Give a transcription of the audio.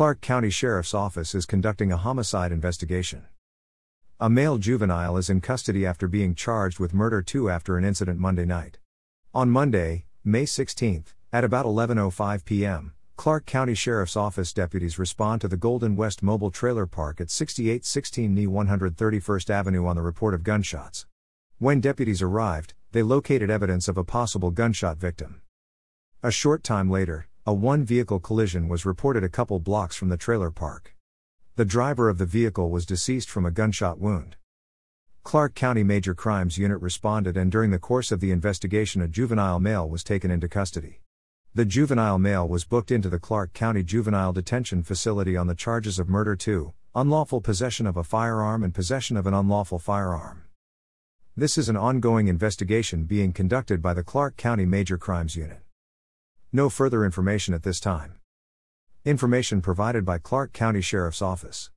Clark County Sheriff's Office is conducting a homicide investigation. A male juvenile is in custody after being charged with murder 2 after an incident Monday night. On Monday, May 16, at about 11:05 p.m., Clark County Sheriff's Office deputies respond to the Golden West Mobile Trailer Park at 6816 NE 131st Avenue on the report of gunshots. When deputies arrived, they located evidence of a possible gunshot victim. A short time later, a one vehicle collision was reported a couple blocks from the trailer park. The driver of the vehicle was deceased from a gunshot wound. Clark County Major Crimes Unit responded, and during the course of the investigation, a juvenile male was taken into custody. The juvenile male was booked into the Clark County Juvenile Detention Facility on the charges of murder 2, unlawful possession of a firearm, and possession of an unlawful firearm. This is an ongoing investigation being conducted by the Clark County Major Crimes Unit. No further information at this time. Information provided by Clark County Sheriff's Office.